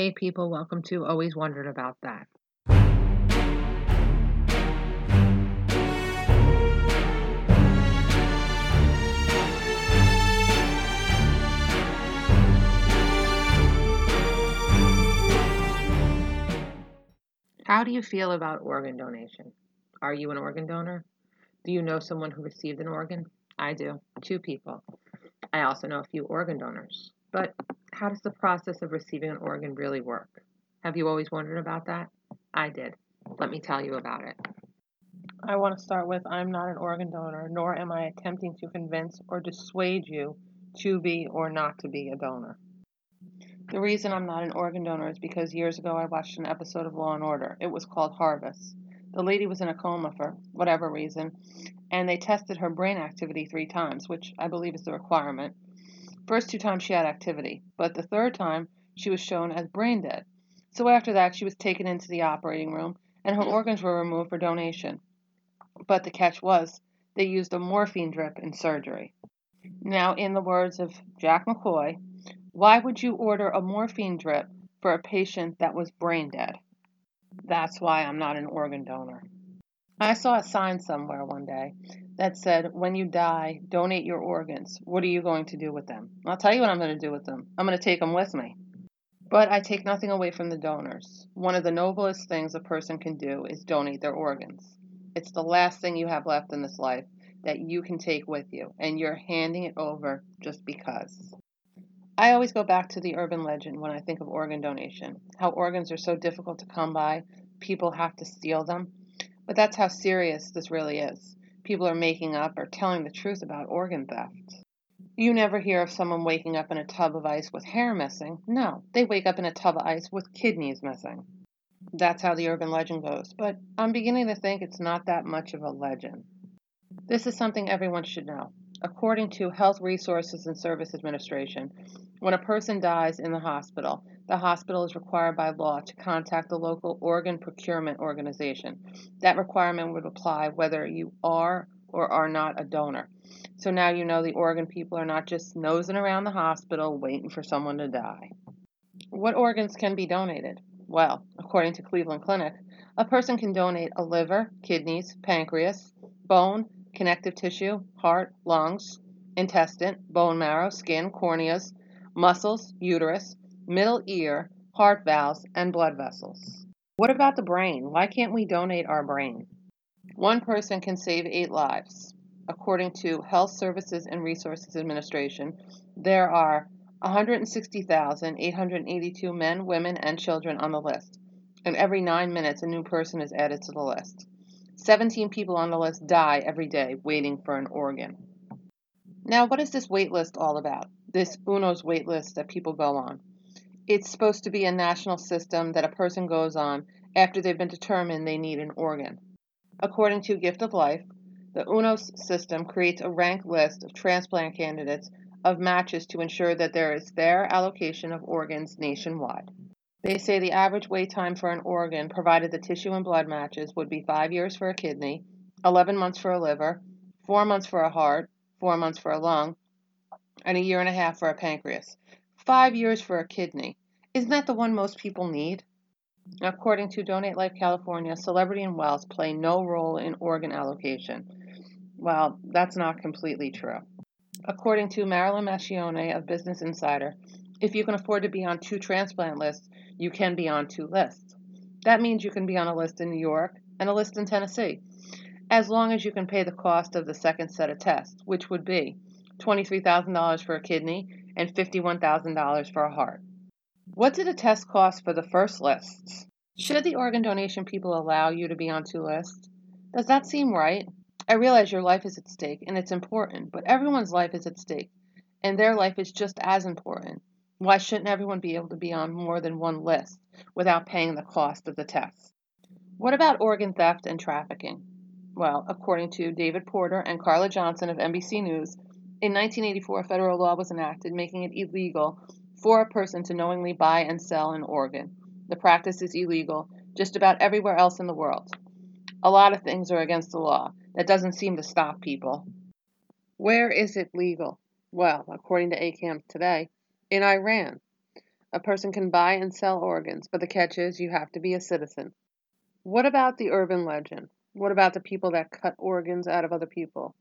Hey people, welcome to Always Wondered About That. How do you feel about organ donation? Are you an organ donor? Do you know someone who received an organ? I do, two people. I also know a few organ donors. But how does the process of receiving an organ really work? Have you always wondered about that? I did. Let me tell you about it. I want to start with I'm not an organ donor, nor am I attempting to convince or dissuade you to be or not to be a donor. The reason I'm not an organ donor is because years ago I watched an episode of Law and Order. It was called Harvest. The lady was in a coma for whatever reason, and they tested her brain activity three times, which I believe is the requirement. First two times she had activity, but the third time she was shown as brain dead. So after that, she was taken into the operating room, and her organs were removed for donation. But the catch was, they used a morphine drip in surgery. Now, in the words of Jack McCoy, why would you order a morphine drip for a patient that was brain dead? That's why I'm not an organ donor. I saw a sign somewhere one day that said, When you die, donate your organs. What are you going to do with them? I'll tell you what I'm going to do with them. I'm going to take them with me. But I take nothing away from the donors. One of the noblest things a person can do is donate their organs. It's the last thing you have left in this life that you can take with you, and you're handing it over just because. I always go back to the urban legend when I think of organ donation how organs are so difficult to come by, people have to steal them. But that's how serious this really is. People are making up or telling the truth about organ theft. You never hear of someone waking up in a tub of ice with hair missing. No, they wake up in a tub of ice with kidneys missing. That's how the urban legend goes, but I'm beginning to think it's not that much of a legend. This is something everyone should know. According to Health Resources and Service Administration, when a person dies in the hospital, the hospital is required by law to contact the local organ procurement organization. That requirement would apply whether you are or are not a donor. So now you know the organ people are not just nosing around the hospital waiting for someone to die. What organs can be donated? Well, according to Cleveland Clinic, a person can donate a liver, kidneys, pancreas, bone, connective tissue, heart, lungs, intestine, bone marrow, skin, corneas, muscles, uterus, middle ear, heart valves, and blood vessels. What about the brain? Why can't we donate our brain? One person can save eight lives. According to Health Services and Resources Administration, there are 160,882 men, women, and children on the list, and every nine minutes a new person is added to the list. 17 people on the list die every day waiting for an organ. Now, what is this wait list all about? This UNOS wait list that people go on? It's supposed to be a national system that a person goes on after they've been determined they need an organ. According to Gift of Life, the UNOS system creates a ranked list of transplant candidates of matches to ensure that there is fair allocation of organs nationwide. They say the average wait time for an organ, provided the tissue and blood matches, would be five years for a kidney, 11 months for a liver, four months for a heart, four months for a lung, and a year and a half for a pancreas. Five years for a kidney. Isn't that the one most people need? According to Donate Life California, celebrity and wealth play no role in organ allocation. Well, that's not completely true. According to Marilynn Marchione of Business Insider, if you can afford to be on two transplant lists, you can be on two lists. That means you can be on a list in New York and a list in Tennessee, as long as you can pay the cost of the second set of tests, which would be $23,000 for a kidney and $51,000 for a heart. What did a test cost for the first lists? Should the organ donation people allow you to be on two lists? Does that seem right? I realize your life is at stake and it's important, but everyone's life is at stake, and their life is just as important. Why shouldn't everyone be able to be on more than one list without paying the cost of the test? What about organ theft and trafficking? Well, according to David Porter and Carla Johnson of NBC News, in 1984, federal law was enacted making it illegal for a person to knowingly buy and sell an organ. The practice is illegal just about everywhere else in the world. A lot of things are against the law. That doesn't seem to stop people. Where is it legal? Well, according to ACAMS today, in Iran. A person can buy and sell organs, but the catch is you have to be a citizen. What about the urban legend? What about the people that cut organs out of other people?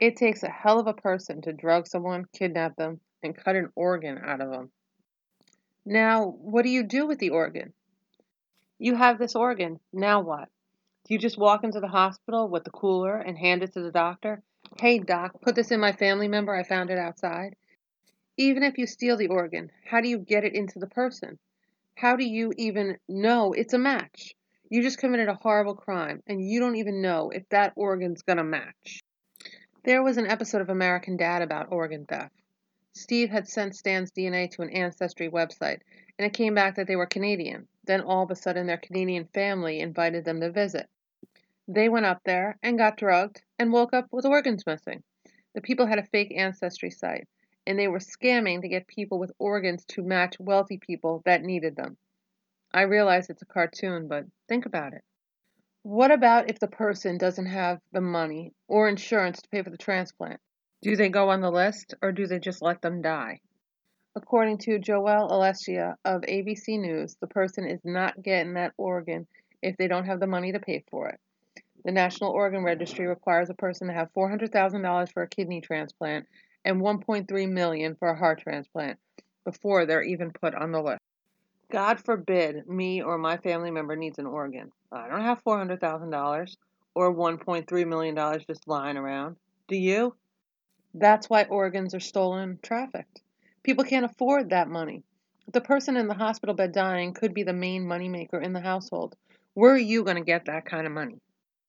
It takes a hell of a person to drug someone, kidnap them, and cut an organ out of them. Now, what do you do with the organ? You have this organ, now what? Do you just walk into the hospital with the cooler and hand it to the doctor? Hey, doc, put this in my family member, I found it outside. Even if you steal the organ, how do you get it into the person? How do you even know it's a match? You just committed a horrible crime and you don't even know if that organ's gonna match. There was an episode of American Dad about organ theft. Steve had sent Stan's DNA to an ancestry website and it came back that they were Canadian. Then all of a sudden their Canadian family invited them to visit. They went up there and got drugged and woke up with organs missing. The people had a fake ancestry site, and they were scamming to get people with organs to match wealthy people that needed them. I realize it's a cartoon, but think about it. What about if the person doesn't have the money or insurance to pay for the transplant? Do they go on the list or do they just let them die? According to JoNel Aleccia of ABC News, the person is not getting that organ if they don't have the money to pay for it. The National Organ Registry requires a person to have $400,000 for a kidney transplant and 1.3 million for a heart transplant before they're even put on the list. God forbid me or my family member needs an organ. I don't have $400,000 or 1.3 million dollars just lying around. Do you? That's why organs are stolen trafficked. People can't afford that money. The person in the hospital bed dying could be the main moneymaker in the household. Where are you going to get that kind of money?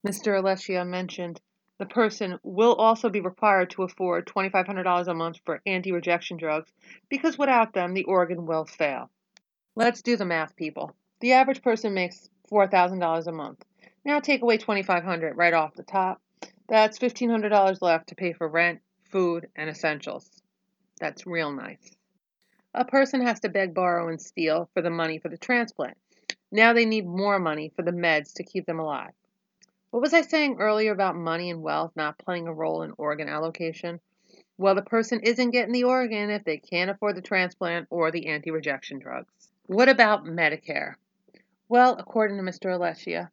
Mr. Aleccia mentioned the person will also be required to afford $2,500 a month for anti rejection drugs because without them, the organ will fail. Let's do the math, people. The average person makes $4,000 a month. Now take away 2,500 right off the top. That's $1,500 left to pay for rent, food, and essentials. That's real nice. A person has to beg, borrow, and steal for the money for the transplant. Now they need more money for the meds to keep them alive. What was I saying earlier about money and wealth not playing a role in organ allocation? Well, the person isn't getting the organ if they can't afford the transplant or the anti rejection drugs. What about Medicare? Well, according to Mr. Aleccia,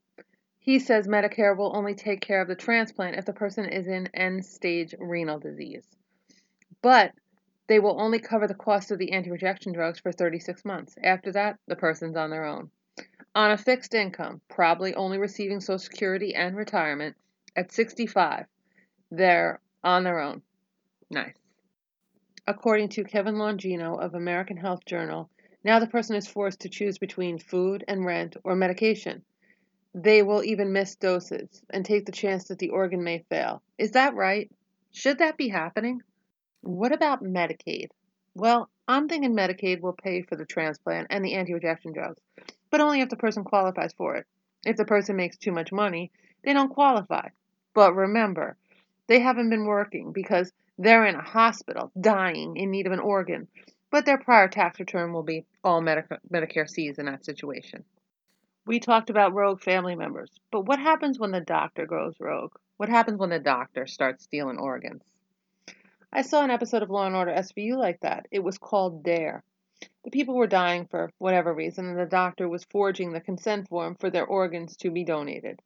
he says Medicare will only take care of the transplant if the person is in end stage renal disease. But they will only cover the cost of the anti rejection drugs for 36 months. After that, the person's on their own on a fixed income, probably only receiving Social Security and retirement, at 65, they're on their own. Nice. According to Kevin Longino of American Health Journal, now the person is forced to choose between food and rent or medication. They will even miss doses and take the chance that the organ may fail. Is that right? Should that be happening? What about Medicaid? Well, I'm thinking Medicaid will pay for the transplant and the anti rejection drugs but only if the person qualifies for it. If the person makes too much money, they don't qualify. But remember, they haven't been working because they're in a hospital, dying, in need of an organ, but their prior tax return will be all Medica- Medicare sees in that situation. We talked about rogue family members, but what happens when the doctor goes rogue? What happens when the doctor starts stealing organs? I saw an episode of Law and Order SVU like that. It was called Dare. The people were dying for whatever reason, and the doctor was forging the consent form for their organs to be donated.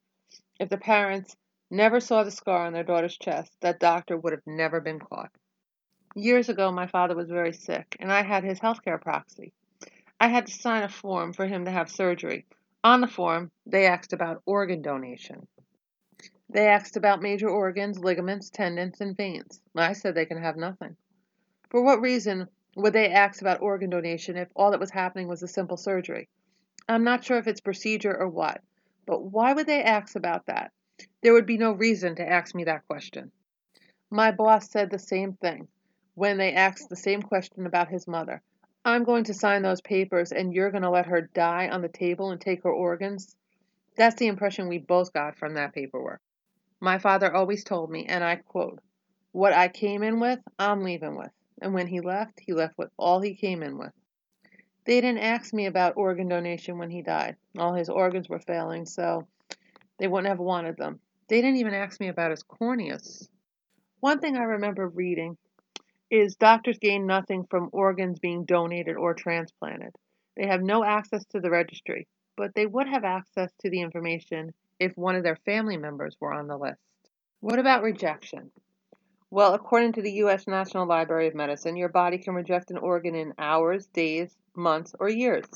If the parents never saw the scar on their daughter's chest, that doctor would have never been caught. Years ago, my father was very sick, and I had his healthcare proxy. I had to sign a form for him to have surgery. On the form, they asked about organ donation. They asked about major organs, ligaments, tendons, and veins. I said they can have nothing. For what reason would they ask about organ donation if all that was happening was a simple surgery? I'm not sure if it's procedure or what, but why would they ask about that? There would be no reason to ask me that question. My boss said the same thing when they asked the same question about his mother. I'm going to sign those papers and you're going to let her die on the table and take her organs? That's the impression we both got from that paperwork. My father always told me, and I quote, What I came in with, I'm leaving with and when he left, he left with all he came in with. They didn't ask me about organ donation when he died. All his organs were failing, so they wouldn't have wanted them. They didn't even ask me about his corneas. One thing I remember reading is doctors gain nothing from organs being donated or transplanted. They have no access to the registry, but they would have access to the information if one of their family members were on the list. What about rejection? Well, according to the U.S. National Library of Medicine, your body can reject an organ in hours, days, months, or years.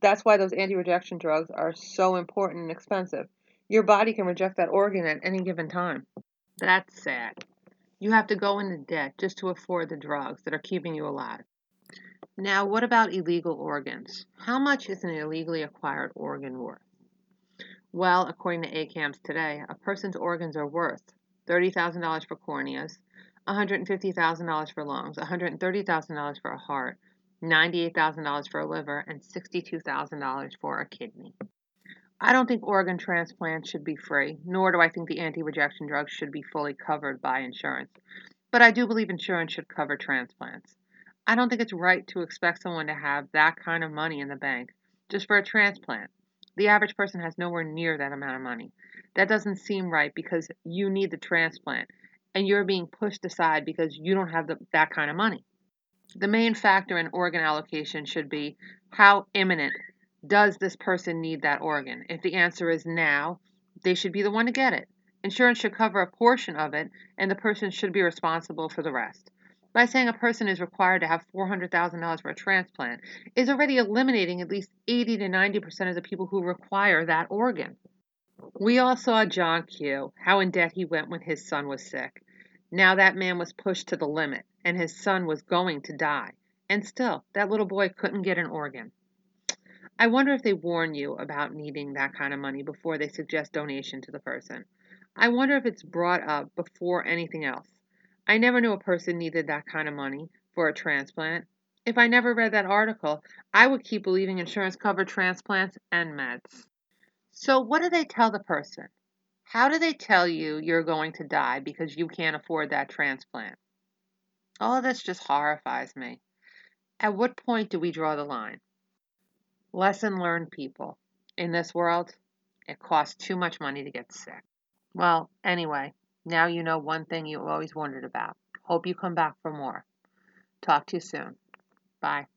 That's why those anti rejection drugs are so important and expensive. Your body can reject that organ at any given time. That's sad. You have to go into debt just to afford the drugs that are keeping you alive. Now, what about illegal organs? How much is an illegally acquired organ worth? Well, according to ACAMS today, a person's organs are worth $30,000 for corneas, $150,000 for lungs, $130,000 for a heart, $98,000 for a liver, and $62,000 for a kidney. I don't think organ transplants should be free, nor do I think the anti rejection drugs should be fully covered by insurance. But I do believe insurance should cover transplants. I don't think it's right to expect someone to have that kind of money in the bank just for a transplant. The average person has nowhere near that amount of money. That doesn't seem right because you need the transplant and you're being pushed aside because you don't have the, that kind of money. The main factor in organ allocation should be how imminent does this person need that organ? If the answer is now, they should be the one to get it. Insurance should cover a portion of it, and the person should be responsible for the rest. By saying a person is required to have $400,000 for a transplant is already eliminating at least 80 to 90% of the people who require that organ. We all saw John Q, how in debt he went when his son was sick. Now that man was pushed to the limit, and his son was going to die. And still, that little boy couldn't get an organ. I wonder if they warn you about needing that kind of money before they suggest donation to the person. I wonder if it's brought up before anything else. I never knew a person needed that kind of money for a transplant. If I never read that article, I would keep believing insurance covered transplants and meds. So, what do they tell the person? How do they tell you you're going to die because you can't afford that transplant? All of this just horrifies me. At what point do we draw the line? Lesson learned, people. In this world, it costs too much money to get sick. Well, anyway, now you know one thing you always wondered about. Hope you come back for more. Talk to you soon. Bye.